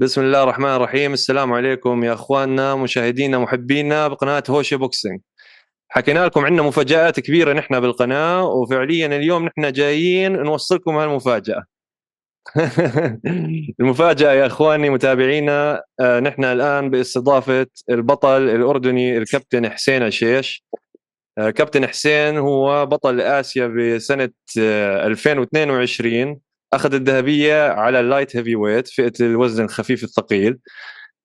بسم الله الرحمن الرحيم. السلام عليكم يا أخواننا مشاهدينا محبينا بقناة Hosheh Boxing. حكينا لكم عندنا مفاجآت كبيرة نحن بالقناة وفعليا اليوم نحن جايين نوصلكم هالمفاجأة. المفاجأة يا أخواني متابعينا آه، نحن الآن باستضافة البطل الأردني الكابتن حسين عشيش. آه، كابتن حسين هو بطل آسيا بسنة 2022 آه، أخذ الذهبية على ال light heavyweight فئة الوزن الخفيف الثقيل.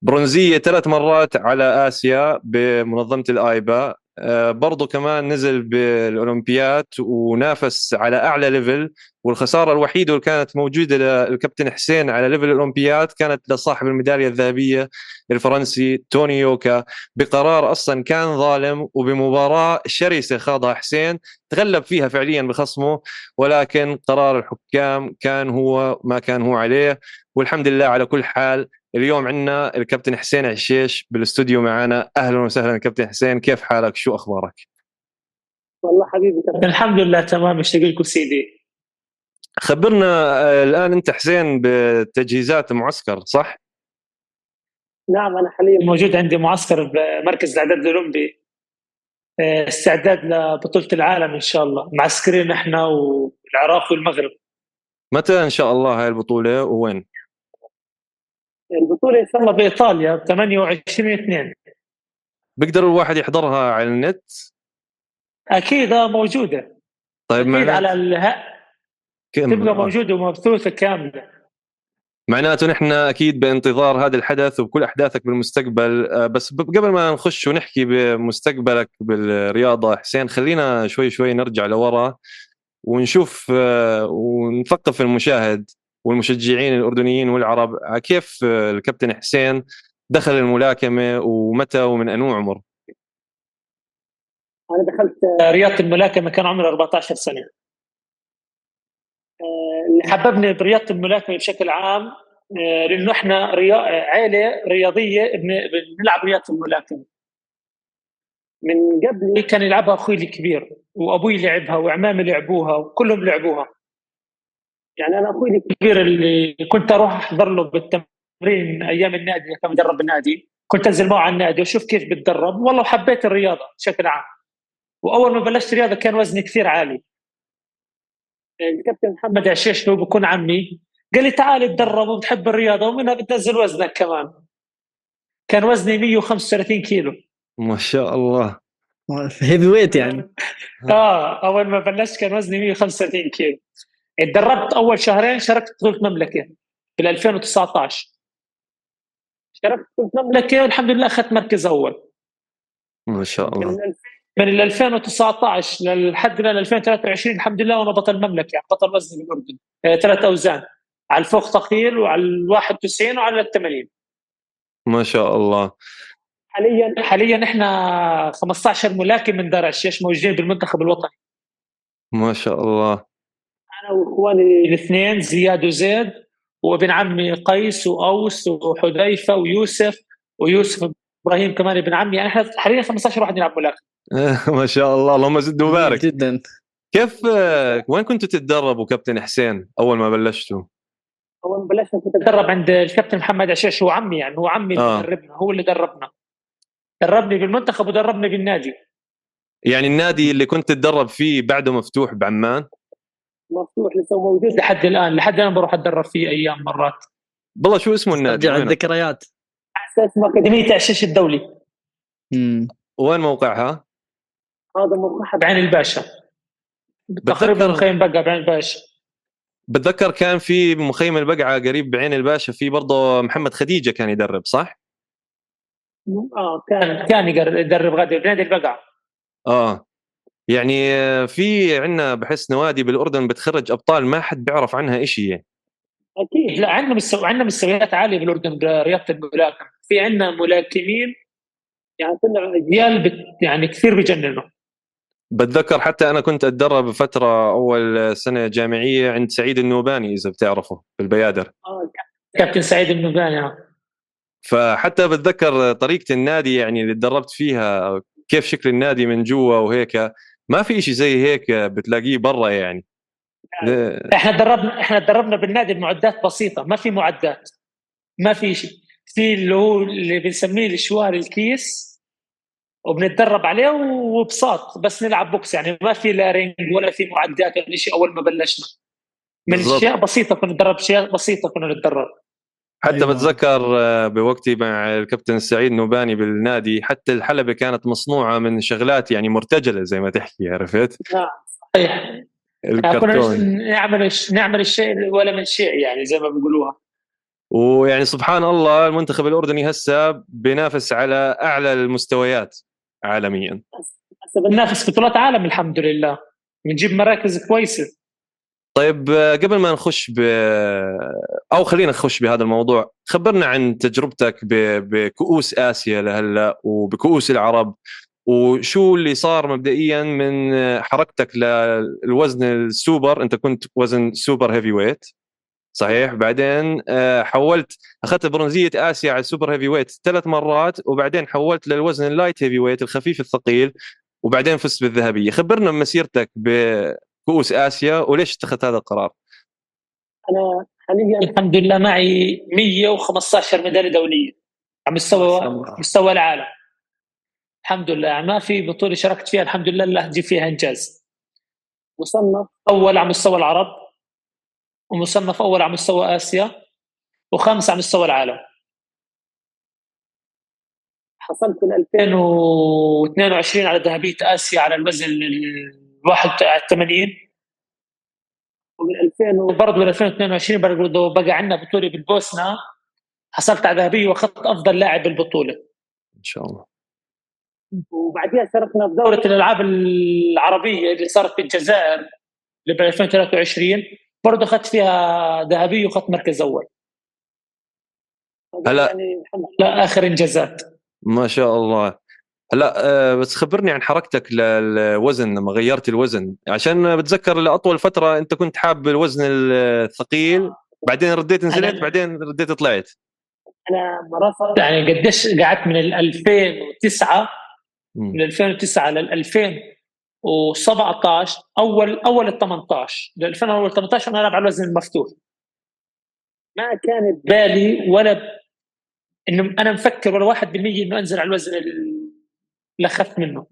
برونزية ثلاث مرات على آسيا بمنظمة الآيبا. آه، برضه كمان نزل بالاولمبياد ونافس على أعلى level والخسارة الوحيدة اللي كانت موجودة للكابتن حسين على level الأولمبياد كانت لصاحب الميدالية الذهبية الفرنسي توني يوكا. بقرار أصلا كان ظالم وبمباراة شرسة خاضها حسين تغلب فيها فعليا بخصمه ولكن قرار الحكام كان هو ما كان هو عليه. والحمد لله على كل حال اليوم عندنا الكابتن حسين عشيش بالاستوديو معنا. أهلا وسهلا كابتن حسين كيف حالك؟ شو أخبارك؟ والله حبيبي الحمد لله تمام اشتاق لكم سيدي. خبرنا آه، الآن أنت حسين بتجهيزات المعسكر صح؟ نعم أنا حاليا موجود عندي معسكر بمركز الإعداد الأولمبي. آه، استعداد لبطولة العالم إن شاء الله. معسكرين إحنا والعراق والمغرب. متى إن شاء الله هاي البطولة ووين؟ البطولة ان شاء الله بايطاليا 28 2 بيقدر الواحد يحضرها على النت؟ أكيد آه موجودة. طيب أكيد على اله... تبقى موجودة ومبثوثة كاملة. معناته نحن أكيد بانتظار هذا الحدث وبكل أحداثك بالمستقبل. آه، بس قبل ما نخش ونحكي بمستقبلك بالرياضة حسين خلينا شوي شوي نرجع لورا ونشوف آه، ونثقف المشاهد والمشجعين الأردنيين والعرب. كيف الكابتن حسين دخل الملاكمة ومتى ومن أنو عمر؟ أنا دخلت رياضة الملاكمة كان عمري 14 سنة. آه، حببني برياضة الملاكمة بشكل عام آه، لأنه إحنا. عائله رياضية بنلعب رياضة الملاكمة. من قبل كان يلعبها أخوي الكبير وأبوي لعبها وعمامي لعبوها وكلهم لعبوها. يعني أنا أخوي الكبير اللي كنت أروح أحضر له بالتمرين أيام النادي كان يدرب النادي. كنت أنزل معه على النادي وأشوف كيف بتدرب والله حبيت الرياضة بشكل عام. وأول ما بلشت رياضة كان وزني كثير عالي. الكابتن محمد عشيش لو بكون عمي قال لي تعال اتدرب وبتحب الرياضة ومنها بتنزل وزنك كمان. كان وزني 135 كيلو. ما شاء الله. هيفي ويت يعني. آه أول ما بلشت كان وزني 135 كيلو. اتدربت أول شهرين شاركت بطوله مملكة في 2019 شاركت بطوله مملكة والحمد لله أخذت مركز أول. ما شاء الله. من 2019 لحد 2023 الحمد لله وأنا بطل مملكه يعني بطل وزن بالاردن آه، ثلاث أوزان على الفوق ثقيل وعلى ال 91 وعلى ال 80 ما شاء الله. حاليا حاليا إحنا 15 ملاكم من دار الشيش موجودين بالمنتخب الوطني. ما شاء الله. أنا وإخواني الاثنين زياد وزيد وابن عمي قيس وأوس وحذيفة ويوسف ويوسف إبراهيم كمان ابن عمي. يعني إحنا حاليا 15 واحد نلعب ملاكمه ما شاء الله. اللهم زد وبارك. جدا. كيف وين كنتوا تتدربوا كابتن حسين أول ما بلشتوا؟ أول ما بلشنا كنت أتدرب عند الكابتن محمد عشيش. هو عمي يعني هو عمي اللي آه. دربنا هو اللي دربنا. دربني بالمنتخب ودربني بالنادي يعني النادي اللي كنت تتدرب فيه بعده مفتوح بعمان؟ مفتوح لسه موجود. لحد الآن لحد الآن بروح أتدرب فيه أيام مرات. والله شو اسمه النادي؟ رجع الذكريات. اسمه اكاديميه عشيش الدولي. امم وين موقعها؟ هذا موقعها بعين الباشا. تقريبا مخيم بقعه بعين الباشا. بتذكر كان في مخيم البقعة قريب بعين الباشا في برضه محمد خديجة كان يدرب صح؟ آه كان كان يدرب غادي بنادي البقعة. آه. يعني في عندنا بحس نوادي بالأردن بتخرج أبطال ما حد بيعرف عنها شيء يعني. أكيد. لا عندنا مستوى عندنا مستويات عالية بالأردن برياضة الملاكمه في عندنا ملاكمين يعني طلعوا أجيال بت يعني كثير بجننوا. بتذكر حتى أنا كنت أتدرب فترة أول سنة جامعية عند سعيد النوباني إذا بتعرفه بالبيادر آه كابتن سعيد النوباني آه. فحتى بتذكر طريقة النادي يعني اللي تدربت فيها كيف شكل النادي من جوا وهيك. ما في شيء زي هيك بتلاقيه برا يعني. إحنا دربنا إحنا دربنا بالنادي بمعدات بسيطة ما في معدات ما في شيء في اللي هو اللي بنسميه الشوال الكيس وبنتدرب عليه وبساط بس نلعب box يعني. ما في لا ring ولا في معدات ولا شيء أول ما بلشنا. من. أشياء بسيطة كنا نتدرب أشياء بسيطة كنا نتدرب. حتى أيوة. بتذكر آه، بوقتي مع الكابتن سعيد نوباني بالنادي حتى الحلبة كانت مصنوعة من شغلات يعني مرتجلة زي ما تحكي عرفت؟ صحيح. كنا الكرتون نعمل نعمل الشيء ولا من شيء يعني زي ما بيقولوها. ويعني سبحان الله المنتخب الأردني هسه بينافس على أعلى المستويات عالميا. هسه بننافس بطولات عالم الحمد لله. بنجيب مراكز كويسة. طيب قبل ما نخش ب أو خلينا نخش بهذا الموضوع خبرنا عن تجربتك ب... بكؤوس آسيا لهلأ وبكؤوس العرب وشو اللي صار مبدئيا من حركتك للوزن السوبر؟ أنت كنت وزن super heavyweight. صحيح. بعدين آه، حولت أخذت برونزية آسيا على ال super heavyweight ثلاث مرات وبعدين حولت للوزن ال light heavyweight الخفيف الثقيل وبعدين فزت بالذهبية. خبرنا مسيرتك بكؤوس آسيا وليش اتخذت هذا القرار؟ أنا حاليا الحمد لله معي 115 ميدالية دولية على مستوى. مستوى العالم. الحمد لله. ما في بطولة شاركت فيها الحمد لله إلا أجيب فيها إنجاز. مصنف. أول على مستوى العرب. ومصنف أول على مستوى آسيا وخامس على مستوى العالم. حصلت بال 2022 على ذهبية آسيا على الوزن ال 81 ومن 2000 و- وبرضه بال 2022 برضه بقى عندنا بطولة بالبوسنة حصلت على ذهبية واخذت أفضل لاعب بالبطولة. إن شاء الله. وبعديها شاركنا في دورة دورة الألعاب العربية اللي صارت في الجزائر اللي ب 2023 برضه أخذت فيها ذهبية وأخذت مركز أول. هلا- يعني لا آخر إنجازات. ما شاء الله. لا آه، بس خبرني عن حركتك للوزن لما غيرت الوزن. عشان بتذكر لأطول فترة أنت كنت حاب الوزن الثقيل بعدين رديت نزلت بعدين رديت طلعت. أنا مرات يعني قديش قعدت من ال 2009 مم. من 2009 لل 2017 أول أول ال 18 ل 2018 أنا ألعب على الوزن المفتوح. ما كانت بالي ولا ب... إنه أنا مفكر ولا 1% إنه أنزل على الوزن اللي أخذت منه.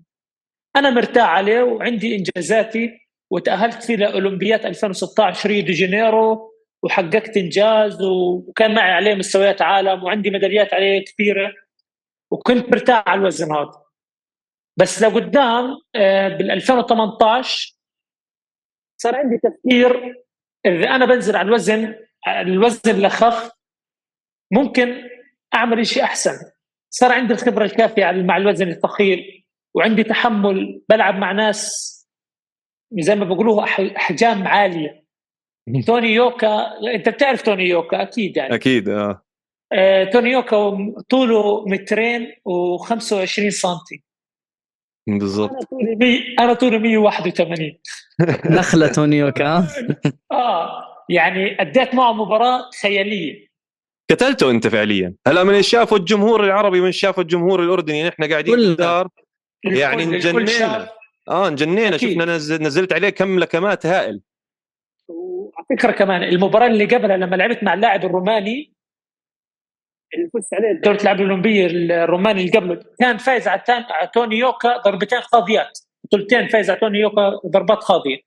أنا مرتاح عليه وعندي إنجازاتي وتأهلت فيه لأولمبيات 2016 ريو دي جانيرو وحققت إنجاز وكان معي عليه مستويات عالم وعندي ميداليات عليه كثيره وكنت مرتاح على الوزن هذا. بس لقدام آه، بال 2018 صار عندي تفكير إذا أنا بنزل على الوزن الوزن الأخف ممكن أعمل شيء أحسن. صار عندي الخبرة الكافية مع الوزن الثقيل وعندي تحمل بلعب مع ناس زي ما بيقولوها أحجام عالية. توني يوكا أنت بتعرف توني يوكا أكيد يعني. أكيد آه. آه، توني يوكا طوله مترين و25 سنتي. بالضبط. أنا طولي مي- أنا طولي 181 نخلة توني يوكا آه. يعني أديت معه مباراة خيالية. قتلته أنت فعليا. هلأ من شافوا الجمهور العربي من شافوا الجمهور الأردني نحن قاعدين. بالدار يعني نجنينا. آه نجنينا. شفنا نزل نزلت عليه كم لكمات هائل. وعلى فكرة كمان المباراة اللي قبلها لما لعبت مع اللاعب الروماني اللي فزت عليه. دورة الالعاب الأولمبية الروماني اللي قبله كان فايز على, توني يوكا ضربتين قاضيات بطولتين فايز على توني يوكا ضربات قاضيه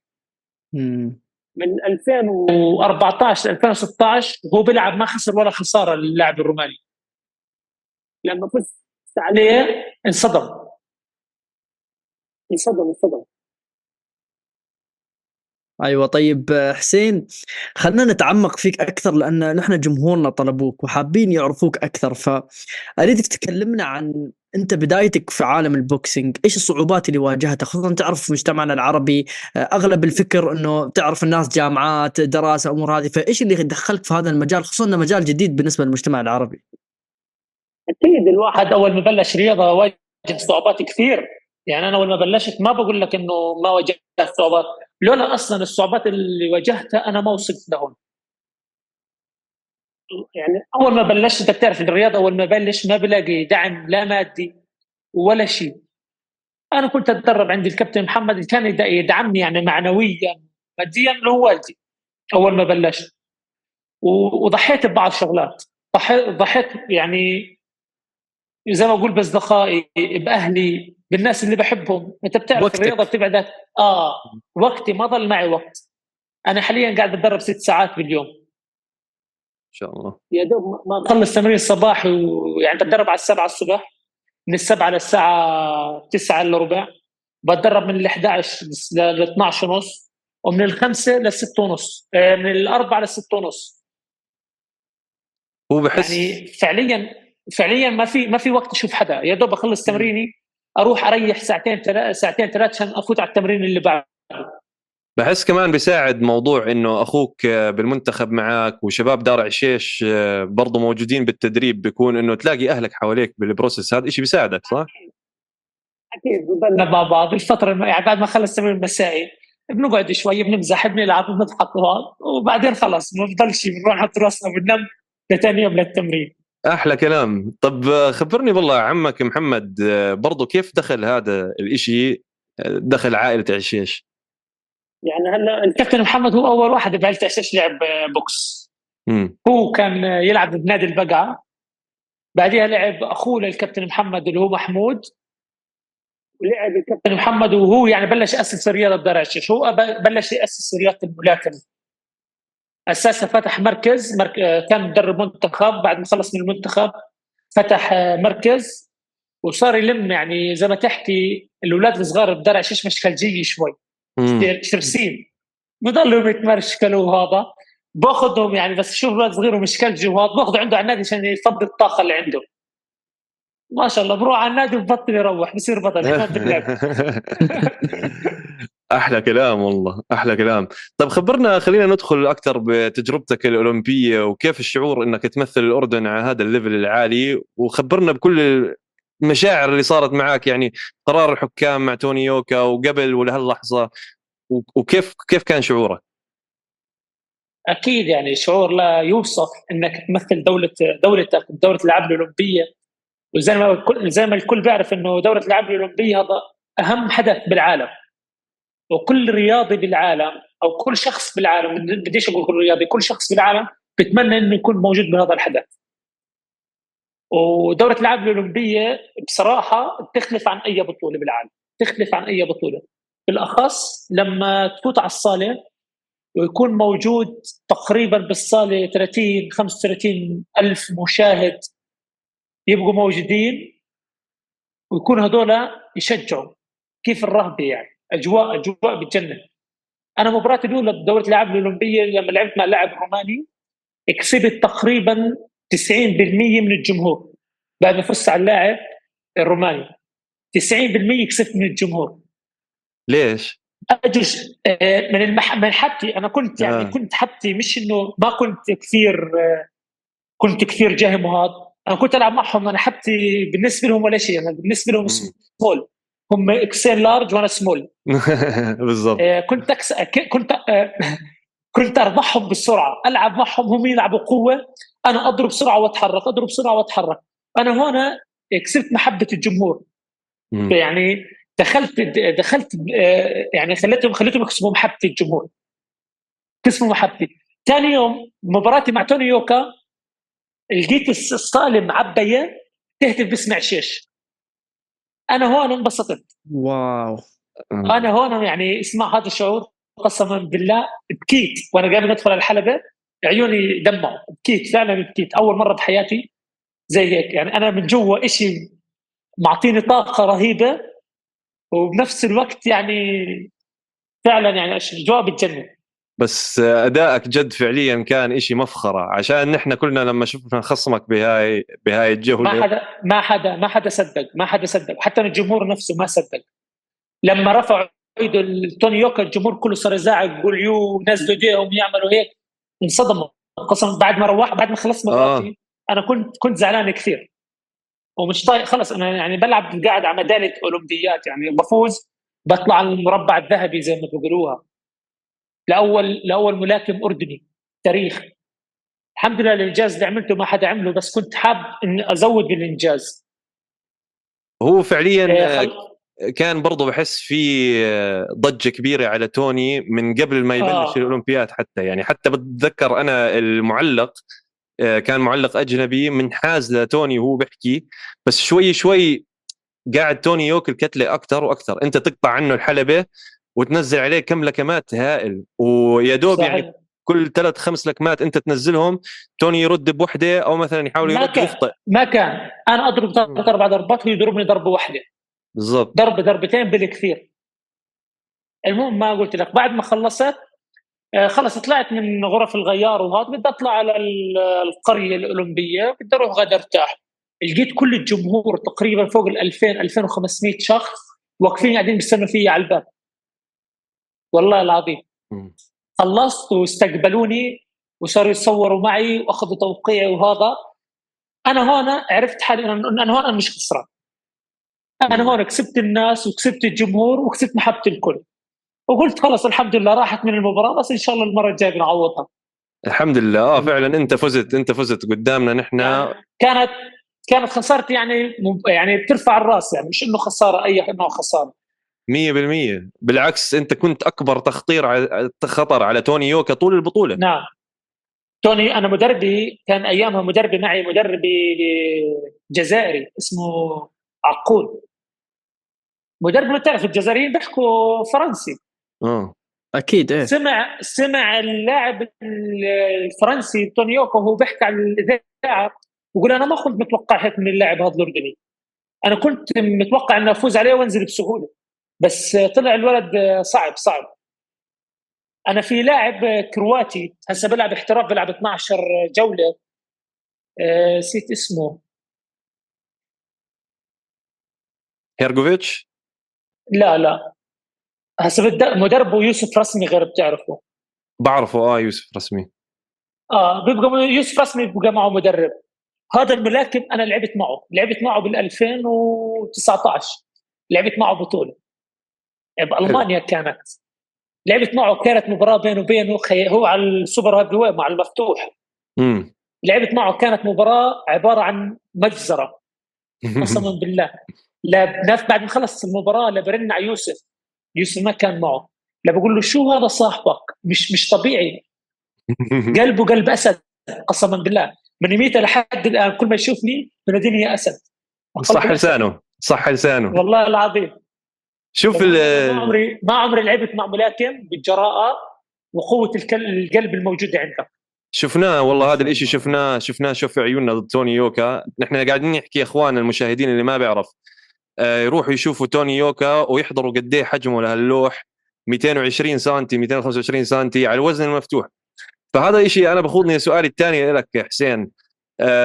مم. من 2000 و... و14 2016 هو بيلعب ما خسر ولا خسارة للاعب الروماني. لما فزت عليه انصدم. انصدم انصدم. أيوه طيب حسين خلينا نتعمق فيك أكثر لأن نحن جمهورنا طلبوك وحابين يعرفوك أكثر فأريدك تكلمنا عن أنت بدايتك في عالم البوكسينج إيش الصعوبات اللي واجهتها؟ خصوصا تعرف في مجتمعنا العربي آه، أغلب الفكر إنه تعرف الناس جامعات دراسة أمور هذه فإيش اللي دخلك في هذا المجال؟ خصوصا إنه مجال جديد بالنسبة للمجتمع العربي. أكيد الواحد أول ما بلش رياضة واجه صعوبات كثير. يعني أنا أول ما بلشت ما بقول لك إنه ما واجهت صعوبات لولا أصلا الصعوبات اللي واجهتها أنا ما وصلت لهون. يعني أول ما بلشت أنت بتعرف الرياضة أول ما بلش ما بلاقي دعم لا مادي ولا شيء. أنا كنت أتدرب عند الكابتن محمد كان يد- يدعمني يعني معنويا ماديا اللي هو والدي أول ما بلشت. وضحيت ببعض شغلات. ضحيت يعني زي ما أقول باصدقائي بأهلي بالناس اللي بحبهم. أنت بتعرف وقتك. الرياضة بتبعدك آه وقتي ما ضل معي وقت. أنا حاليا قاعد أتدرب ست ساعات باليوم. إن شاء الله. يا دوب ما بخلص تمرين الصباحي ويعني بتدرب على السبعة الصبح. من السبعة للساعة تسعة إلا ربع. بتدرب من ال 11 لل 12 ونص. ومن الخمسة للست ونص. آه، من الأربعة للست ونص. هو بحس يعني فعليا فعليا ما في ما في وقت أشوف حدا. يا دوب أخلص تمريني أروح أريح ساعتين ثلاث ساعتين ثلاث عشان أفوت على التمرين اللي بعده. بحس كمان بيساعد موضوع إنه أخوك آه، بالمنتخب معك وشباب دار عشيش آه، برضو موجودين بالتدريب بيكون إنه تلاقي أهلك حواليك بال process. هذا شيء بيساعدك صح؟ أكيد بنضلنا مع بعض الفترة يعني بعد ما خلص تمرين المسائي بنقعد شوي بنمزح بنلعب بنضحك وهذا وبعدين خلص ما بضلش بنروح نحط راسنا بننام لثاني يوم للتمرين. أحلى كلام. طب آه، خبرني والله عمك محمد آه، برضو كيف دخل هذا الإشي؟ آه، دخل عائلة عشيش؟ يعني هلا الكابتن محمد هو أول واحد بعيلة عشاش لعب بوكس. امم هو كان يلعب بنادي البقعه بعدها لعب أخوه للكابتن محمد اللي هو محمود. ولعب الكابتن محمد وهو يعني بلش يأسس رياضة بدار عشيش. هو بلش يأسس رياضة الملاكمة. أساسا فتح مركز مرك... كان مدرب منتخب بعد ما خلص من المنتخب فتح آه، مركز وصار يلم يعني زي ما تحكي الأولاد الصغار بدار عشيش مشكلجيه شوي. شرسين بضلوا يتمرشكلوا وهذا باخذهم يعني بس شوف أولاد صغير ومشكلجي وهذا باخذه عنده على النادي عشان يفضي الطاقة اللي عنده. ما شاء الله بروح على النادي وبطل يروح بصير بطل. أحلى كلام والله أحلى كلام. طب خبرنا خلينا ندخل أكثر بتجربتك الأولمبية وكيف الشعور إنك تمثل الأردن على هذا الليفل العالي وخبرنا بكل المشاعر اللي صارت معك يعني قرار الحكام مع توني يوكا وقبل ولهاللحظة وكيف كيف كان شعورك؟ أكيد يعني شعور لا يوصف إنك تمثل دولة دولتك دولة الالعاب الأولمبية. وزي ما زي ما الكل بيعرف إنه دولة الالعاب الأولمبية هذا أهم حدث بالعالم. وكل رياضي بالعالم أو كل شخص بالعالم بديش أقول كل رياضي كل شخص بالعالم بتمنى إنه يكون موجود بهذا الحدث. ودورة الألعاب الأولمبية بصراحة تختلف عن أي بطولة بالعالم تختلف عن أي بطولة. بالأخص لما تفوت على الصالة ويكون موجود تقريبا بالصالة 30 35 ألف مشاهد يبقوا موجودين ويكون هذول يشجعوا. كيف الرهبة يعني؟ اجواء أجواء بتجنن أنا مباراتي الاولى بدوره الألعاب الأولمبية لما لعبت مع لاعب روماني كسبت تقريبا 90% من الجمهور بعد ما فزت على اللاعب الروماني 90% كسبت من الجمهور ليش؟ اجوش آه، من المح... من حبتي أنا كنت يعني آه. كنت حبتي مش إنه ما كنت كثير آه، كنت كثير جاهم وهذا أنا كنت ألعب معهم أنا حبتي بالنسبة لهم ولا شيء أنا بالنسبة لهم. سمول هم اكسين لارج وأنا سمول بالضبط. آه، كنت أكس... ك- كنت آه، كنت أربحهم بالسرعه ألعب معهم هم يلعبوا قوة. أنا أضرب بسرعة وأتحرك أضرب بسرعة وأتحرك. أنا هون كسبت محبة الجمهور. يعني دخلت دخلت آه، يعني خليتهم خليتهم يكسبوا محبتي الجمهور. كسبوا محبتي. ثاني يوم مباراتي مع توني يوكا لقيت الصالة معبية تهتف باسم عشيش. أنا هون انبسطت. واو. أنا هون يعني اسمع هذا الشعور قسما بالله بكيت. وأنا قبل أدخل الحلبة عيوني دمعوا بكيت فعلا بكيت. أول مرة بحياتي زي هيك. يعني أنا من جوا إشي معطيني طاقة رهيبة وبنفس الوقت يعني فعلا يعني اجواء بتجنن بس أدائك جد فعليا كان إشي مفخرة عشان نحن كلنا لما شفنا خصمك بهاي بهاي ما الجوله حدا ما حدا ما حدا صدق ما حدا صدق حتى الجمهور نفسه ما صدق. لما رفعوا إيده توني يوكا الجمهور كله صار يزعق يقول يو نزلوا ايديهم يعملوا هيك. انصدموا. قسما بعد ما روحت بعد ما خلصت مباراتي أنا كنت كنت زعلان كثير. ومش طايق خلص أنا يعني بلعب قاعد على ميداليه أولمبيات يعني بفوز بطلع المربع الذهبي زي ما بيقولوها. لاول لاول ملاكم أردني تاريخ. الحمد لله الانجاز اللي عملته ما حدا عمله بس كنت حاب إني أزود بالإنجاز. هو فعليا إيه، خل- كان برضه بحس في ضجة كبيرة على توني من قبل ما يبلش آه. الأولمبياد حتى. يعني حتى بتذكر أنا المعلق آه، كان معلق أجنبي منحاز لتوني وهو بيحكي بس شوي شوي قاعد توني ياكل كتلة أكثر وأكثر أنت تقطع عنه الحلبة وتنزل عليه كم لكمات هائل. ويا دوب. يعني كل ثلاث خمس لكمات أنت تنزلهم توني يرد بوحده أو مثلا يحاول ما يرد كان. يخطئ. ما كان. أنا أضرب ثلاث أربع ضربات ويضربني ضربة واحدة بالضبط. ضربة ضربتين بالكثير. المهم ما قلت لك بعد ما خلصت آه، خلص طلعت من غرف الغيار وهذا بدي أطلع على ال- القرية الأولمبية بدي أروح غدا أرتاح. لقيت كل الجمهور تقريبا فوق ال 2000 2500 شخص واقفين قاعدين بيستنوا فيي على الباب. والله العظيم. خلصت واستقبلوني وصاروا يتصوروا معي وأخذوا توقيعي وهذا. أنا هون عرفت حالي أنا هون أنا مش خسران. أنا هون كسبت الناس وكسبت الجمهور وكسبت محبة الكل. وقلت خلص الحمد لله راحت من المباراة بس إن شاء الله المرة الجاية بنعوضها. الحمد لله. آه فعلا أنت فزت أنت فزت قدامنا نحن. كانت كانت خسارتي يعني يعني بترفع الرأس يعني مش إنه خسارة اي نوع خسارة. 100% بالعكس أنت كنت أكبر تخطير على خطر على توني يوكا طول البطولة. نعم. توني أنا مدربي كان أيامها مدربي معي مدربي جزائري اسمه عقول مدرب ما تعرف الجزائريين بيحكوا فرنسي. آه. أكيد إيه. سمع سمع اللاعب الفرنسي توني يوكا وهو بيحكي على الاذاعه ويقول أنا ما كنت متوقع هيك من اللاعب هذا الأردني. أنا كنت متوقع اني أفوز عليه وأنزل بسهولة. بس طلع الولد صعب صعب. أنا في لاعب كرواتي هسه بيلعب احتراف بيلعب 12 جولة. آه، نسيت اسمه. هيرجوفيتش؟ لا لا. هسه مدربه يوسف رسمي غير بتعرفه. بعرفه آه يوسف رسمي. آه بيبقى يوسف رسمي بيبقى معه مدرب. هذا الملاكم أنا لعبت معه لعبت معه بال 2019 لعبت معه بطولة. بألمانيا كانت. لعبت معه كانت مباراة بينه وبينه خي... هو على ال super heavy مع المفتوح. امم لعبت معه كانت مباراة عبارة عن مجزرة. قسما بالله. لا بعد ما خلص المباراة لا برن على يوسف. يوسف ما كان معه. لا بقول له شو هذا صاحبك؟ مش مش طبيعي. قلبه قلب أسد قسما بالله. من يوميتها لحد الآن كل ما يشوفني بناديني يا أسد. صح لسانه صح لسانه. والله العظيم. شوف ما عمري ما عمري لعبت مع ملاكم بالجراءة وقوة القلب الموجوده عندك. شفناه والله هذا الإشي شفناه. شفناه شوف في عيوننا ضد توني يوكا. نحن قاعدين نحكي اخواننا المشاهدين اللي ما بيعرف. آه، يروحوا يشوفوا توني يوكا ويحضروا قد إيه حجمه لهاللوح 220 سم 225 سم على الوزن المفتوح. فهذا إشي أنا باخذني سؤالي الثاني لك يا حسين.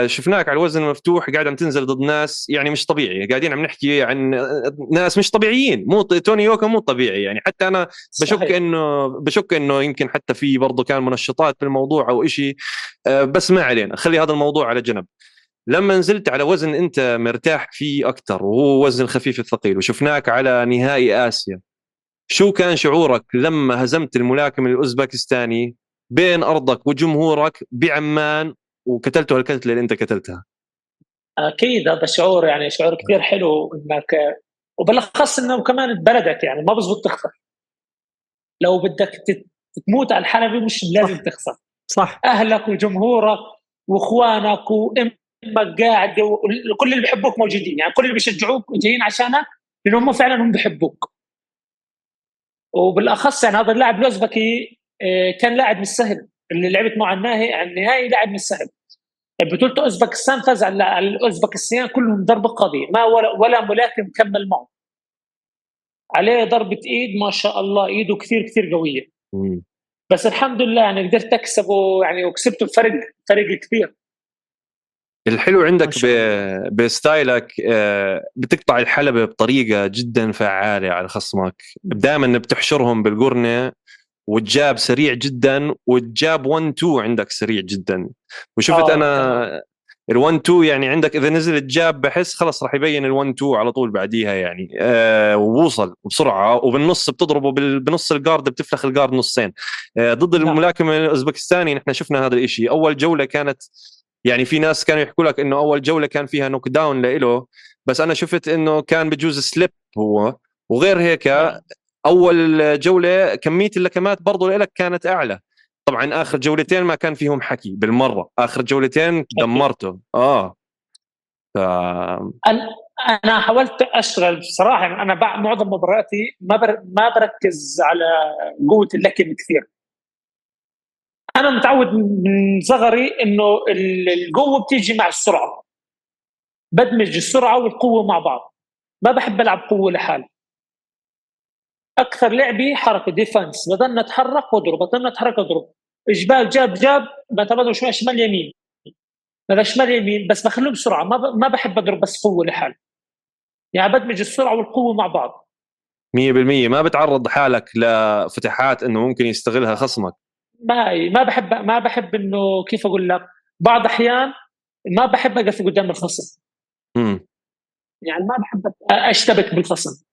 شفناك على الوزن المفتوح قاعد عم تنزل ضد ناس يعني مش طبيعي. قاعدين عم نحكي عن آه، ناس مش طبيعيين. مو توني يوكا مو طبيعي يعني. حتى أنا بشك صحيح. انه بشك إنه يمكن حتى في برضه كان منشطات في الموضوع أو إشي آه، بس ما علينا. خلي هذا الموضوع على جنب. لما نزلت على وزن أنت مرتاح فيه أكثر وهو وزن الخفيف الثقيل وشفناك على نهائي آسيا. شو كان شعورك لما هزمت الملاكم الاوزبكستاني بين أرضك وجمهورك بعمان وكتلته الكتله اللي انت كتلتها أكيد هذا شعور يعني شعور كثير حلو إنك وبالأخص إنه كمان ببلدك يعني ما بزبط تخسر. لو بدك تموت على الحلبة مش لازم تخسر. صح. أهلك وجمهورك وإخوانك وأمك قاعد وكل اللي بيحبوك موجودين يعني كل اللي بيشجعوك وجايين عشانك لأن هم فعلا هم بيحبوك وبالأخص يعني هذا اللاعب الاوزبكي آه، كان لاعب مش سهل اللي لعبت معه على النهائي لاعب مش سهل بطولة اوزبكستان فاز على الاوزبكستان كلهم ضربة قاضية ما ولا ولا ملاكم كمل معه. عليه ضربة إيد ما شاء الله إيده كثير كثير قوية. مم. بس الحمد لله يعني قدرت أكسبه يعني وكسبته بفرق فرق كثير. الحلو عندك ب... بستايلك آه، بتقطع الحلبة بطريقة جدا فعالة على خصمك. دائما بتحشرهم بالقرنة وال jab سريع جدا وال jab 1 2 عندك سريع جدا. وشفت آه، أنا ال 1 2 يعني عندك إذا نزل ال jab بحس خلص راح يبين ال 1 2 على طول بعديها يعني. آه ووصل بسرعة وبالنص بتضربه بنص ال guard بتفلخ ال guard نصين. آه ضد نعم. الملاكم الأوزبكستاني نحن شفنا هذا الشيء أول جولة كانت يعني في ناس كانوا يحكوا لك إنه أول جولة كان فيها knockdown لإله بس أنا شفت إنه كان بجوز slip هو وغير هيك نعم. أول جولة كمية اللكمات برضه لك كانت أعلى. طبعا آخر جولتين ما كان فيهم حكي بالمرة. آخر جولتين دمرته. آه. ف... أنا أنا حاولت اشتغل بصراحة يعني أنا معظم مبارياتي ما بر... ما بركز على قوة اللكم كثير. أنا متعود من صغري إنه ال- القوة بتيجي مع السرعة. بدمج السرعة والقوة مع بعض. ما بحب ألعب قوة لحالي. أكثر لعبي حركة ديفنس بضلنا اتحرك واضرب بضلنا اتحرك واضرب جبال جاب جاب بتبادل شوي شمال يمين. هذا شمال يمين بس بخلوه بسرعة. ما. ما بحب أضرب بس قوة لحالي يعني بدمج السرعة والقوة مع بعض. 100% ما بتعرض حالك لفتحات إنه ممكن يستغلها خصمك. ما ما بحب ما بحب إنه كيف أقول لك؟ بعض أحيان ما بحب أقف قدام الخصم. امم يعني ما بحب أشتبك بالخصم.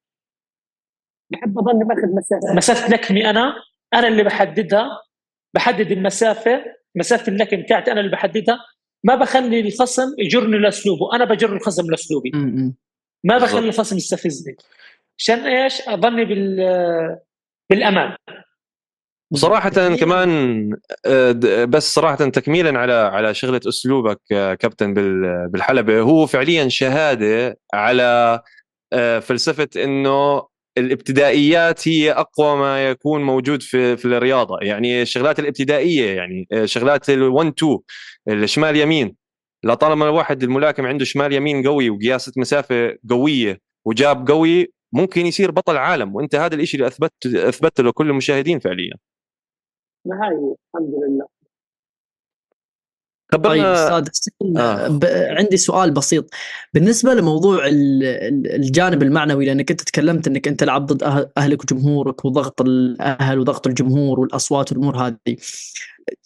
بحب اضل ماخذ مسافة. مسافة لكمي أنا أنا اللي بحددها بحدد المسافة مسافة اللكم بتاعتي أنا اللي بحددها. ما بخلي الخصم يجرني لأسلوبه أنا بجر الخصم لأسلوبي. ما. بخلي الخصم يستفزني. عشان إيش؟ أظني بال بالأمان. صراحة كمان آه، بس صراحة تكميلا على على شغلة أسلوبك آه، كابتن بال- بالحلبة هو فعليا شهادة على آه، فلسفة إنه الابتدائيات هي أقوى ما يكون موجود في في الرياضة. يعني الشغلات الابتدائية يعني آه، شغلات ال1 2 الشمال يمين. لطالما الواحد الملاكم عنده شمال يمين قوي وقياسة مسافة قوية وجاب قوي ممكن يصير بطل عالم. وأنت هذا الشيء اللي أثبت أثبته لكل المشاهدين فعليا. هاي الحمد لله. طيب خبرنا أستاذ حسين آه. ب... عندي سؤال بسيط. بالنسبة لموضوع ال- ال- الجانب المعنوي لأنك أنت تكلمت أنك أنت لعبت ضد أه- أهلك وجمهورك وضغط الأهل وضغط الجمهور والأصوات والأمور هذه.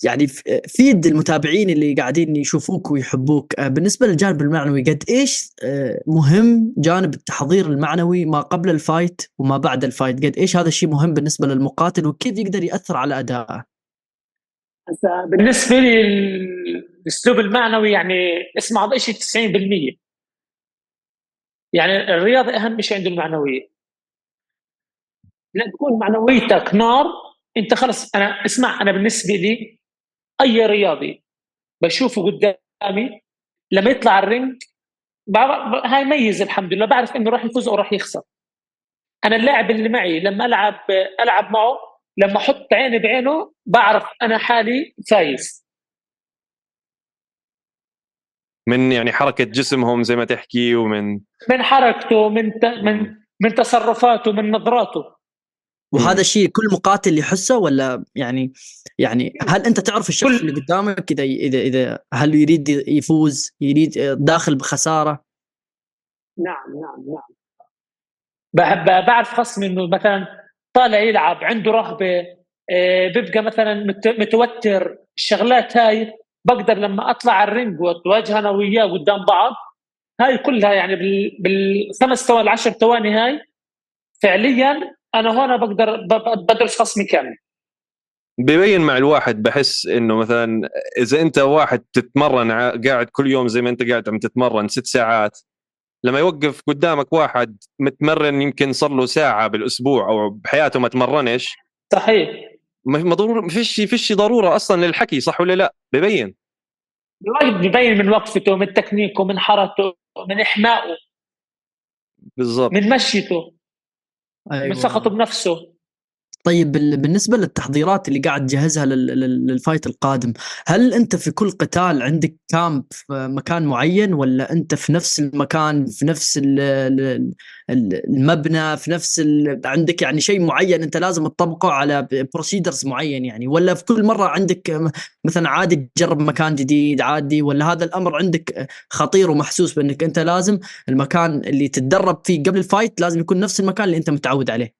يعني فيد المتابعين اللي قاعدين يشوفوك ويحبوك. آه، بالنسبة للجانب المعنوي قد إيش آه، مهم جانب التحضير المعنوي ما قبل ال fight وما بعد ال fight؟ قد إيش هذا الشيء مهم بالنسبة للمقاتل وكيف يقدر يأثر على أدائه؟ بالنسبة لي الاسلوب المعنوي يعني اسمع هذا شيء 90% يعني الرياضه أهم شيء عنده المعنوية. لأن تكون معنويتك نار أنت خلص أنا اسمع أنا بالنسبة لي أي رياضي بشوفه قدامي لما يطلع الرينج بعرف- هاي ميز الحمد لله بعرف إنه راح يفوز أو راح يخسر. أنا اللاعب اللي معي لما العب ألعب معه لما أحط عيني بعينه بعرف أنا حالي فايز. من يعني حركة جسمهم زي ما تحكي ومن من حركته من ت... من من تصرفاته من نظراته. وهذا الشيء كل مقاتل يحسه ولا يعني يعني هل أنت تعرف الشخص اللي قدامك إذا إذا إذا هل يريد يفوز يريد داخل بخسارة؟ نعم نعم نعم. بحب بعرف خصمي إنه مثلا طالع يلعب عنده رهبة آه، بيبقى مثلا مت- متوتر الشغلات هاي بقدر لما أطلع على الرينج واتواجه أنا وياه قدام بعض هاي كلها يعني بال- بالخمس ثواني العشر ثواني هاي فعليا أنا هون بقدر بدرس خصمي كامل. ببين مع الواحد بحس إنه مثلا إذا أنت واحد تتمرن قاعد كل يوم زي ما أنت قاعد عم تتمرن ست ساعات لما يوقف قدامك واحد متمرن يمكن صار له ساعة بالأسبوع أو بحياته ما تمرنش صحيح. ما ضروري ما فيش فيش ضرورة أصلا للحكي صح ولا لا؟ ببين. الواحد ببين من وقفته من تكنيكه من حركته من إحمائه بالضبط. من مشيته من ثقته بنفسه. طيب بال- بالنسبة للتحضيرات اللي قاعد تجهزها لل- لل- للفايت القادم هل أنت في كل قتال عندك camp في مكان معين ولا أنت في نفس المكان في نفس ال- ال- ال- المبنى في نفس. عندك يعني شيء معين أنت لازم تطبقه على procedures معين يعني ولا في كل مرة عندك مثلا عادي تجرب مكان جديد عادي ولا هذا الأمر عندك خطير ومحسوس بأنك أنت لازم المكان اللي تتدرب فيه قبل ال fight لازم يكون نفس المكان اللي أنت متعود عليه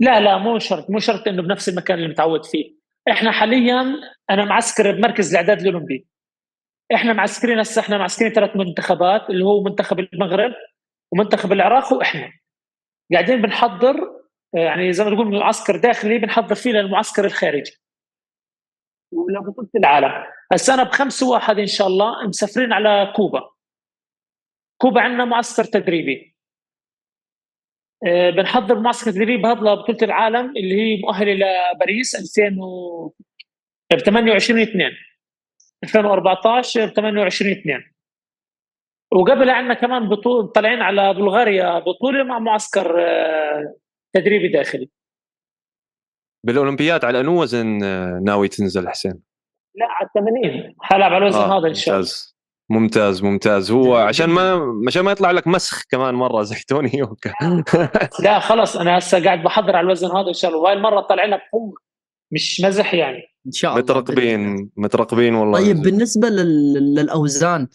لا لا مو شرط مو شرط إنه بنفس المكان اللي متعود فيه. إحنا حاليا أنا معسكر بمركز الإعداد الأولمبي. إحنا معسكرين هسه إحنا معسكرين ثلاث منتخبات اللي هو منتخب المغرب ومنتخب العراق وإحنا. قاعدين بنحضر يعني زي ما تقول معسكر داخلي بنحضر فيه للمعسكر الخارجي. ولبطوله العالم. هسه أنا بخمس واحد إن شاء الله مسافرين على كوبا. كوبا عندنا معسكر تدريبي. بنحضر معسكر تدريب هذا لبطوله العالم اللي هي مؤهلة لباريس 2000 و ب 28 2 2014 ب 28 2 وقبل عندنا كمان بطولة طالعين على بلغاريا بطولة مع معسكر آه، تدريبي داخلي. بالأولمبياد على انو وزن آه، ناوي تنزل حسين؟ لا على 80 حلعب على الوزن آه هذا إن شاء الله. ممتاز ممتاز. هو عشان ما عشان ما يطلع لك مسخ كمان مرة زي توني يوكا. لا خلص أنا هسه قاعد بحضر على الوزن هذا إن شاء الله. وهاي المرة طالعين لك بقوه مش مزح يعني. إن شاء الله. مترقبين مترقبين والله. طيب بالنسبة لل... للأوزان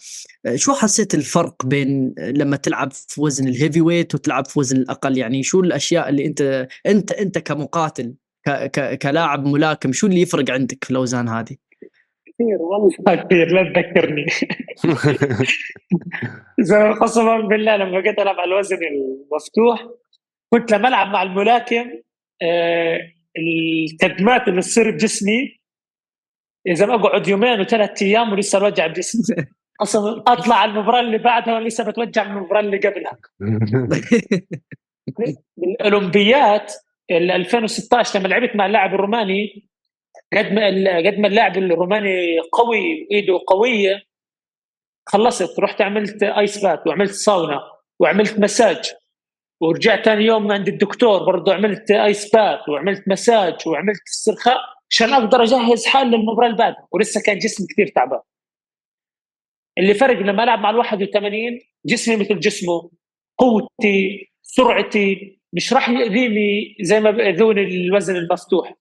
شو حسيت الفرق بين لما تلعب في وزن الهيفي ويت وتلعب في وزن الأقل؟ يعني شو الأشياء اللي أنت أنت أنت كمقاتل ك... ك... كلاعب ملاكم شو اللي يفرق عندك في الأوزان هذه؟ كثير والله كثير لا تذكرني. قسما بالله لما جيت ألعب على الوزن المفتوح كنت لما ألعب مع الملاكم آه الكدمات اللي تصير بجسمي إذا بقعد يومين وثلاث أيام ولسه بوجع بجسمي. أصلا أطلع على المباراة اللي بعدها ولسه بتوجع من المباراة اللي قبلها. بالأولمبيات ال 2016 لما لعبت مع اللاعب الروماني قد ما قد ما اللاعب الروماني قوي وايده قوية. خلصت رحت عملت ايس بات وعملت ساونا وعملت مساج ورجعت ثاني يوم عند الدكتور برضه عملت ايس بات وعملت مساج وعملت استرخاء عشان أقدر أجهز حالي للمباراة بعدها ولسه كان جسمي كثير تعبان. اللي فرق لما ألعب مع ال 81 جسمي مثل جسمه قوتي سرعتي مش راح يأذيني زي ما بيأذوني الوزن المفتوح.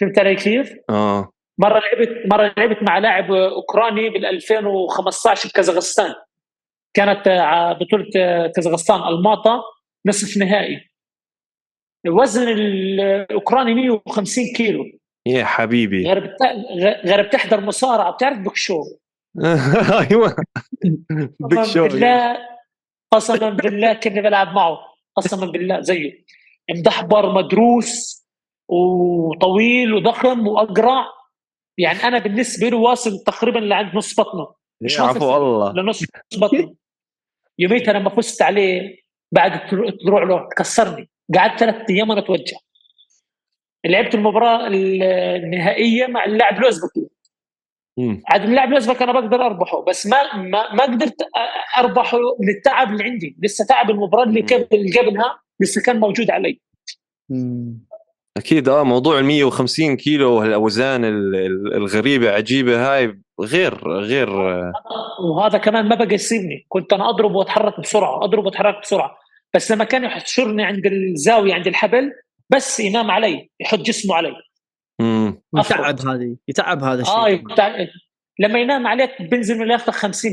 فهمت علي كيف؟ آه. مرة لعبت مرة لعبت مع لاعب أوكراني بال 2015 بكازاخستان كانت بطولة كازاخستان ألماطا نصف نهائي. وزن الأوكراني 150 كيلو. يا حبيبي. غير بت... غير بتحضر مصارعة. بتعرف بكشو أيوه. شو بالله قسما بالله كني بلعب معه. قسما بالله. زيه مدحبر مدروس. وطويل وضخم واقرع يعني أنا بالنسبة له واصل تقريبا لعند نص بطنه. مش يا عفو الله. لنص بطنه. يوميتها لما فزت عليه بعد الطلوع له كسرني. قعدت ثلاث أيام وأنا أتوجع. لعبت المباراة النهائية مع اللاعب الأوزبكي. عاد اللاعب الاوزبك أنا بقدر أربحه بس ما ما, ما قدرت أربحه من التعب اللي عندي. لسه تعب المباراة اللي قبل اللي قبلها لسه كان موجود علي. مم. أكيد آه موضوع ال 150 كيلو والأوزان ال- ال- الغريبة عجيبة هاي غير غير آه، وهذا كمان ما بقى يسيبني كنت أنا اضرب وأتحرك بسرعة اضرب وأتحرك بسرعة. بس لما كان يحشرني عند الزاوية عند الحبل بس ينام علي يحط جسمه علي. مم. يتعب هذه يتعب هذا الشيء. آه يبتع... لما ينام عليك بنزل من اللياقه 50%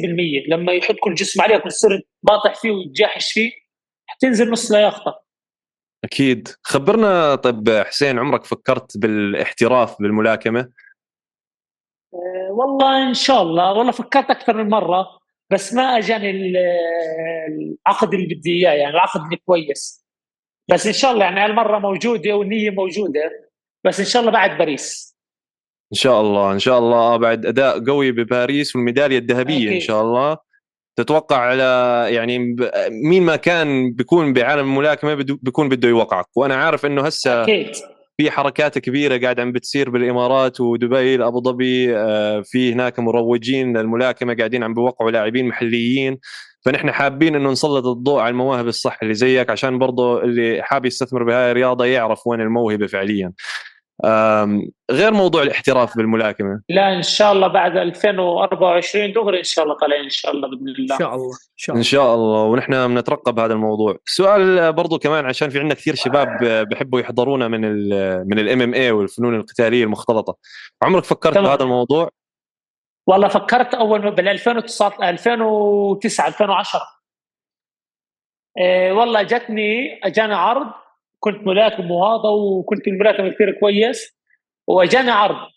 لما يحط كل جسم عليك وتصير باطح فيه وتجاحش فيه حتنزل نص لياقتك أكيد. خبرنا طيب حسين عمرك فكرت بالاحتراف بالملاكمة؟ آه، والله إن شاء الله. والله فكرت أكثر من مرة بس ما أجاني ال- العقد اللي بدي إياه يعني العقد اللي كويس. بس إن شاء الله يعني هالمرة موجودة والنية موجودة بس إن شاء الله بعد باريس. إن شاء الله إن شاء الله. بعد أداء قوي بباريس والميدالية الذهبية إن. شاء الله. تتوقع على يعني مين ما كان بيكون بعالم الملاكمة بيكون بده يوقعك. وأنا عارف إنه هسه أكيد. في حركات كبيرة قاعد عم بتصير بالإمارات ودبي ابو ظبي آه، في هناك مروجين للملاكمة قاعدين عم بيوقعوا لاعبين محليين. فنحن حابين إنه نسلط الضوء على المواهب الصح اللي زيك عشان برضه اللي حاب يستثمر بهاي الرياضة يعرف وين الموهبة فعليا. غير موضوع الاحتراف بالملاكمة. لا إن شاء الله بعد 2024 دغري إن شاء الله طالعين إن شاء الله بإذن إن الله شاء الله إن شاء إن الله. شاء الله ونحن بنترقب هذا الموضوع. سؤال برضو كمان عشان في عندنا كثير شباب بحبوا يحضرونا من ال من الام إم اي والفنون القتالية المختلطة. عمرك فكرت تمام. بهذا الموضوع؟ والله فكرت أول بال 2009 2009 2010 إيه والله جتني اجاني عرض كنت ملاكم وهذا وكنت الملاكم كثير كويس واجاني عرض.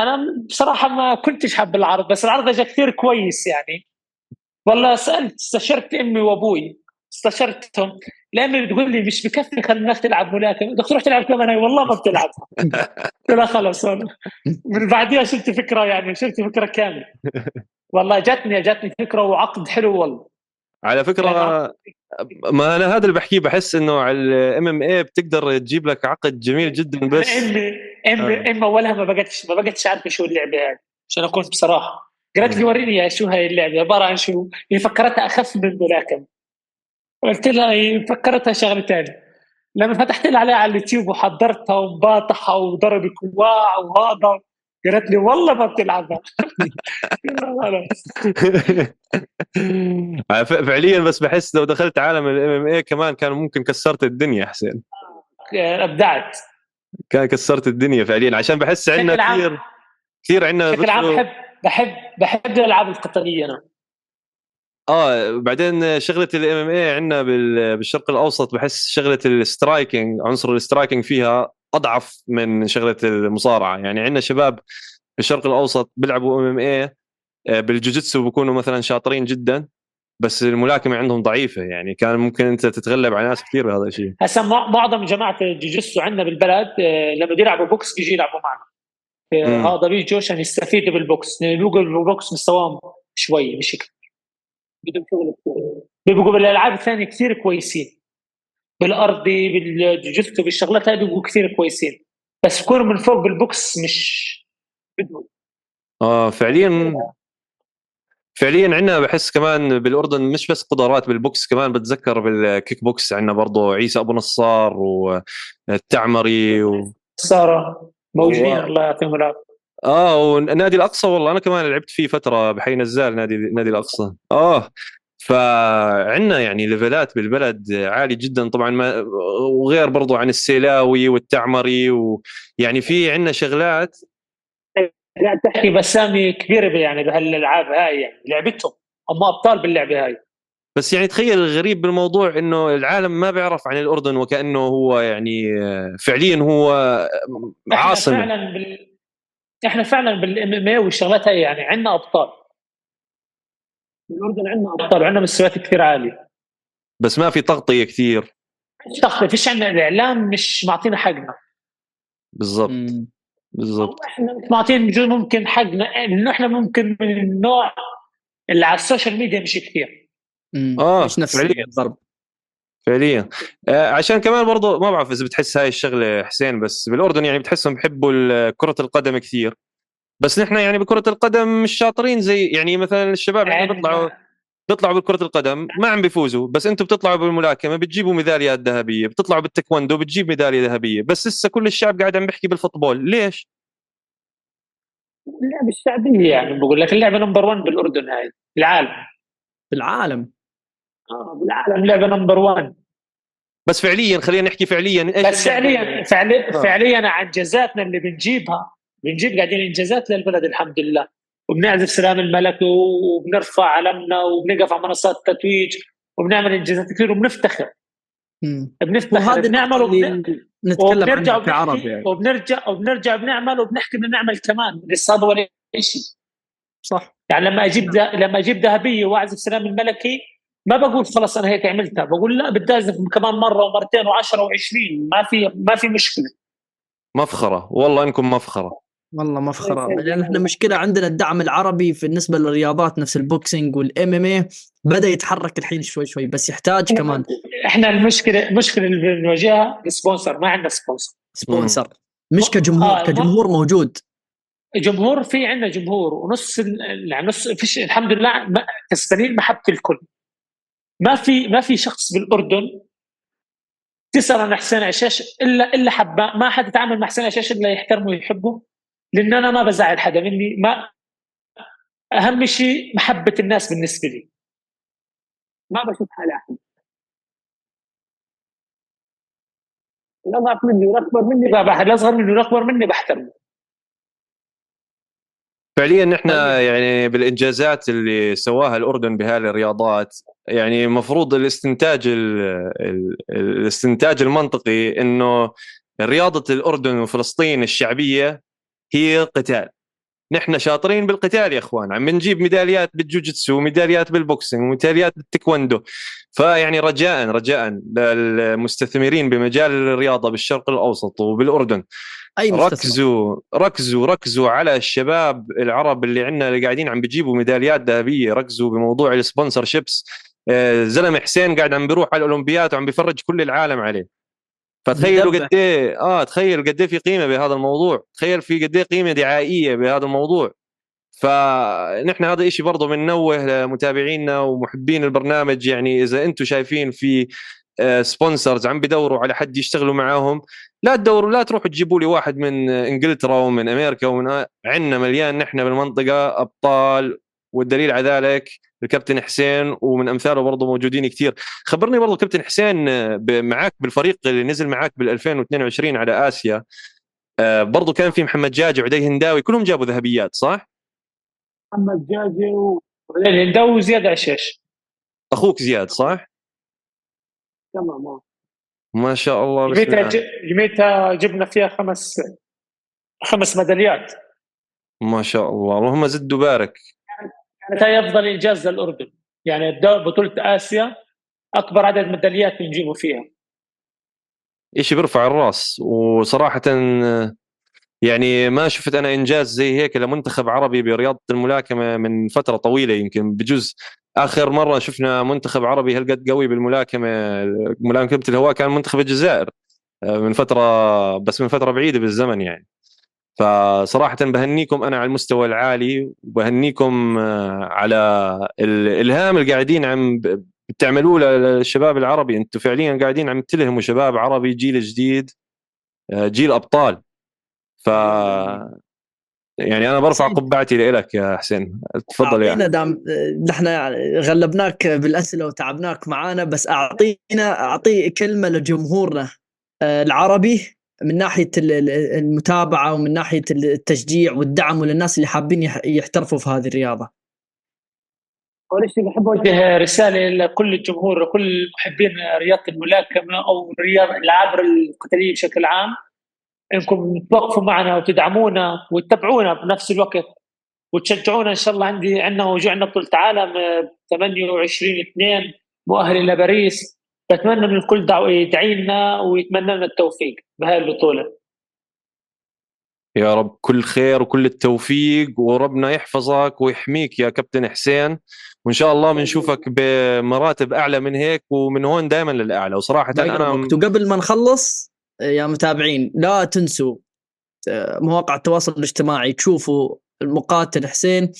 أنا بصراحة ما كنتش حاب العرض بس العرض اجى كثير كويس يعني. والله سألت استشرت أمي وأبوي استشرتهم. لامي بتقول لي مش بكفي خليناك تلعب ملاكمه بدك تروح تلعب كمان. والله ما بتلعب. قلت لها خلص. من بعديها شلت فكرة يعني شلت فكرة كاملة. والله جاتني جاتني فكرة وعقد حلو والله. على فكرة ما أنا هذا اللي بحكيه بحس إنه على ال MMA بتقدر تجيب لك عقد جميل جدا بس. امي امي آه. امي أولها ما بقتش ما بقتش عارفه شو اللعبة هاي عشان اكون بصراحة. قالت لي وريني اياها شو هاي اللعبة عبارة عن شو هي فكرتها أخف من الملاكمة. قلت لها هي فكرتها شغلة ثانية لما فتحت لها عليها على اليوتيوب وحضرتها ومباطحه وضرب كواع وهذا قالت لي والله ما بتلعبها فعليا بس بحس لو دخلت عالم ال MMA كمان كان ممكن كسرت الدنيا حسين. أبدعت. كان كسرت الدنيا فعليا. عشان بحس عندنا كثير كثير عندنا بشكل عام بحب بحب بحب الألعاب القتالية أنا. آه بعدين شغلة ال MMA عندنا بالشرق الأوسط بحس شغلة ال striking عنصر ال striking فيها أضعف من شغلة المصارعة. يعني عندنا شباب بالشرق الأوسط بيلعبوا MMA بالجوجيتسو بيكونوا مثلا شاطرين جدا بس الملاكمة عندهم ضعيفة. يعني كان ممكن أنت تتغلب على ناس كثير بهذا الشيء. هسه مع- معظم جماعة الجوجيتسو عندنا بالبلد آه، لما بده يلعبوا بوكس بيجي يلعبوا معنا. آه،. هذا بيجوا عشان يستفيدوا بالبوكس. لأن بيقول البوكس مستواهم شوي مش كثير بدهم شغل كثير بيبقوا بالألعاب الثانية كثير كويسين. بالارضي بالجوجيتسو بالشغلات هذه بيبقوا كثير كويسين. بس يكونوا من فوق بالبوكس مش بدهم. آه فعليا فعليا عندنا بحس كمان بالأردن مش بس قدرات بالبوكس كمان بتذكر بال kickbox. عندنا برضه عيسى أبو نصار والتعمري و... سارة موجودين واو. الله يعطيهم العافية. آه ونادي الأقصى والله أنا كمان لعبت فيه فترة بحي نزال نادي نادي الأقصى. آه فعندنا يعني level ات بالبلد عالي جدا طبعا ما وغير برضو عن السيلاوي والتعمري ويعني في عندنا شغلات. لا تحكي بسامي كبيره يعني بهالألعاب هاي يعني لعبتهم. هم أبطال باللعبة هاي. بس يعني تخيل الغريب بالموضوع إنه العالم ما بيعرف عن الأردن وكأنه هو يعني فعليا هو إحنا عاصمة. فعلا بال... إحنا فعلا بالام ام اي والشغلات هاي يعني عندنا أبطال. بالاردن عندنا ابطال وعندنا مستويات كثير عاليه بس ما في تغطية كثير. مش ضغط فيش عندنا الاعلام مش معطينا حقنا. بالضبط. بالضبط. إحنا مش معطين بجوز ممكن حقنا لأنه إحنا ممكن من النوع اللي على ال social media مش كثير. مم. آه، مش نفس فعلياً. الضرب. فعليا. آه عشان كمان برضو ما بعرف إذا بتحس هاي الشغلة حسين بس بالأردن يعني بتحسهم بحبوا كرة القدم كثير. بس نحن يعني بكرة القدم مش شاطرين زي يعني مثلا الشباب عندنا بيطلعوا بيطلعوا بكرة القدم ما عم بيفوزوا بس أنتم بتطلعوا بالملاكمة بتجيبوا ميداليات ذهبية بتطلعوا بالتايكوندو بتجيب ميدالية ذهبية بس لسه كل الشعب قاعد عم بيحكي بال football ليش؟ اللعبه الشعبية يعني بقول لك اللعبة number 1 بالأردن هاي العالم بالعالم. آه بالعالم لعبة number 1 بس فعليا خلينا نحكي فعليا إيش بس فعليا فعليا آه. فعليا عن انجازاتنا اللي بنجيبها. بنجيب قاعدين انجازات للبلد الحمد لله. وبنعزف سلام الملك وبنرفع علمنا وبنقف على منصات التتويج وبنعمل انجازات كثير وبنفتخر. بنفتخر وهذا بنعمل اللي وبن... نتكلم وبنرجع عنه كعرب وبنحكي يعني. وبنرجع وبنرجع بنعمل وبنحكي بدنا نعمل كمان لسه هذا ولا شيء. صح. يعني لما أجيب ده لما أجيب ذهبية وأعزف سلام الملكي ما بقول خلص أنا هيك عملتها بقول لا بدي أعزف كمان مرة ومرتين و10 و20 ما في ما في مشكلة. مفخرة والله إنكم مفخرة. والله مفخره لأن إحنا مشكلة عندنا الدعم العربي في بالنسبة للرياضات نفس ال boxing وال MMA بدأ يتحرك الحين شوي شوي بس يحتاج كمان. إحنا المشكلة المشكلة اللي بنواجهها sponsor ما عندنا sponsor sponsor مش كجمهور آه، كجمهور موجود. جمهور في عندنا جمهور ونص ال- يعني نص فيش الحمد لله ما- كسبانين محبة الكل. ما في ما في شخص بالأردن تسأل عن حسين عشيش إلا إلا حبه ما حد يتعامل مع حسين عشيش إلا يحترمه ويحبه. لأن أنا ما بزعل حدا مني ما أهم شيء محبة الناس بالنسبة لي. ما بشوف حالي على الاضعف مني والاكبر مني الاصغر مني والاكبر مني بحترمه. فعليا نحن يعني بالإنجازات اللي سواها الأردن بهذه الرياضات يعني المفروض الاستنتاج ال ال الاستنتاج المنطقي إنه رياضة الأردن وفلسطين الشعبية هي قتال. نحن شاطرين بالقتال يا إخوان. عم نجيب ميداليات بالجوجيتسو وميداليات بال boxing وميداليات بالتايكوندو فيعني رجاء رجاء للمستثمرين بمجال الرياضة بالشرق الأوسط وبالأردن. أي مستثمر؟ ركزوا ركزوا ركزوا على الشباب العرب اللي عندنا اللي قاعدين عم بيجيبوا ميداليات ذهبية. ركزوا بموضوع ال sponsorships آه، زلمة حسين قاعد عم بيروح على الأولمبياد وعم بيفرج كل العالم عليه. فتخيلوا. قد إيه آه تخيل قد إيه في قيمة بهذا الموضوع. تخيل في قد إيه قيمة دعائية بهذا الموضوع. فنحن هذا الشيء برضه بننوه لمتابعينا ومحبين البرنامج. يعني إذا أنتم شايفين في سبونسرز عم بدوروا على حد يشتغلوا معاهم لا تدوروا لا تروحوا تجيبوا لي واحد من إنجلترا ومن أمريكا ومن عندنا مليان نحن بالمنطقة أبطال والدليل على ذلك الكابتن حسين ومن أمثاله برضه موجودين كثير خبرني برضه كابتن حسين آه، معك بالفريق اللي نزل معك بال 2022 على آسيا آه، برضه كان في محمد جاجي وعدي هنداوي كلهم جابوا ذهبيات صح؟ محمد جاجي والهنداوي وزياد عشاش أخوك زياد صح؟ تمام آه. ما شاء الله بسم يميتها الله. ج- يميتها جبنا فيها خمس خمس ميداليات ما شاء الله اللهم زد وبارك هاي افضل انجاز للأردن؟ يعني بطولة آسيا أكبر عدد ميداليات بنجيبوا فيها. شيء بيرفع الراس وصراحة آه، يعني ما شفت أنا إنجاز زي هيك لمنتخب عربي برياضة الملاكمة من فترة طويلة. يمكن بجزء آخر مرة شفنا منتخب عربي هالقد قوي بالملاكمة ملاكمة الهواء كان منتخب الجزائر آه، من فترة بس من فترة بعيدة بالزمن يعني. فصراحة بهنيكم أنا على المستوى العالي وبهنيكم آه، على الإلهام اللي قاعدين عم بتعملوه للشباب العربي. أنتم فعليا قاعدين عم تلهموا شباب عربي جيل جديد آه، جيل أبطال. ف يعني أنا برفع. قبعتي لك يا حسين. تفضل يا أعطينا دام نحن غلبناك بالأسئلة وتعبناك معانا بس أعطينا أعطي كلمة لجمهورنا آه، العربي. من ناحية ال- ال- المتابعة ومن ناحية التشجيع والدعم وللناس اللي حابين يح- يحترفوا في هذه الرياضة. أول شيء بحب أوجه رسالة لكل الجمهور لكل محبين رياضة الملاكمة أو رياضه الالعاب القتالية بشكل عام إنكم توقفوا معنا وتدعمونا وتتابعونا بنفس الوقت وتشجعونا إن شاء الله عندي عندنا وجوعنا بطولة عالم آه، 28 2 مؤهل إلى باريس بتمنى من الكل دعو يدعي لنا ويتمنى لنا التوفيق بهاي البطولة. يا رب كل خير وكل التوفيق وربنا يحفظك ويحميك يا كابتن حسين. وإن شاء الله بنشوفك بمراتب أعلى من هيك ومن هون دائما للأعلى. وصراحة أنا. وقبل ما نخلص يا متابعين لا تنسوا آه، مواقع التواصل الاجتماعي تشوفوا المقاتل حسين.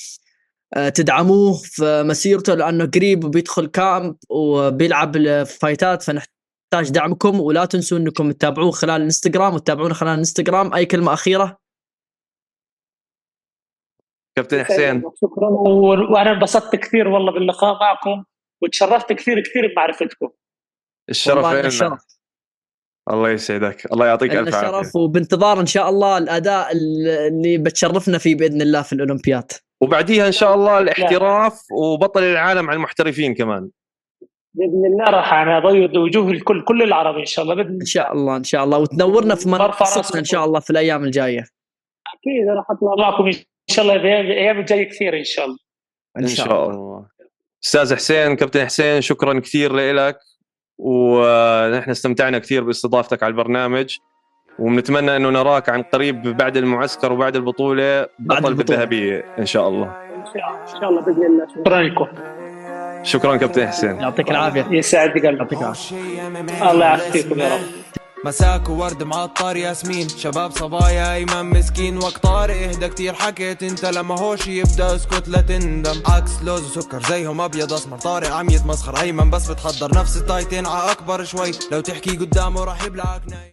تدعموه في مسيرته لأنه قريب بيدخل كامب وبيلعب الفايتات فنحتاج دعمكم ولا تنسوا إنكم تتابعوه خلال الإنستغرام وتتابعونا خلال الإنستغرام. أي كلمة أخيرة؟ كابتن حسين. شكرا. و- وأنا انبسطت كثير والله باللقاء معكم وتشرفت كثير كثير بمعرفتكم. الشرف لنا. الله يسعدك. الله يعطيك ألف عافية. الشرف وبانتظار إن شاء الله الأداء اللي بتشرفنا فيه بإذن الله في الأولمبياد. وبعديها إن شاء الله الاحتراف وبطل العالم على المحترفين كمان. بإذن الله راح أنا ابيض وجوه الكل كل العرب إن شاء الله بإذن إن شاء الله إن شاء الله. وتنورنا في راسكم. إن شاء الله في الأيام الجاية. أكيد راح اطلع معكم إن شاء الله بالايام الجاية كثير إن شاء الله. إن شاء الله. أستاذ حسين كابتن حسين شكرا كثير لك. ونحن استمتعنا كثير باستضافتك على البرنامج. وبنتمنى إنه نراك عن قريب بعد المعسكر وبعد البطولة بطل. بالذهبية إن شاء الله. ان شاء إن شاء الله بإذن الله. شكرا لكم شكرا كابتن حسين. يعطيك العافية. يسعد قلبك يعطيك العافية. الله يعافيكم يا رب. مساك وورد معطر ياسمين. شباب صبايا ايمن مسكين. وقت طارق إهدى كتير. حكيت أنت لما هوش يبدأ اسكت لا تندم. عكس لوز وسكر زيهم أبيض أسمر. طارق عم يتمسخر أيمن بس بتحضر. نفس التايتين. ع أكبر شوي. لو تحكي قدامه راح يبلعك ناي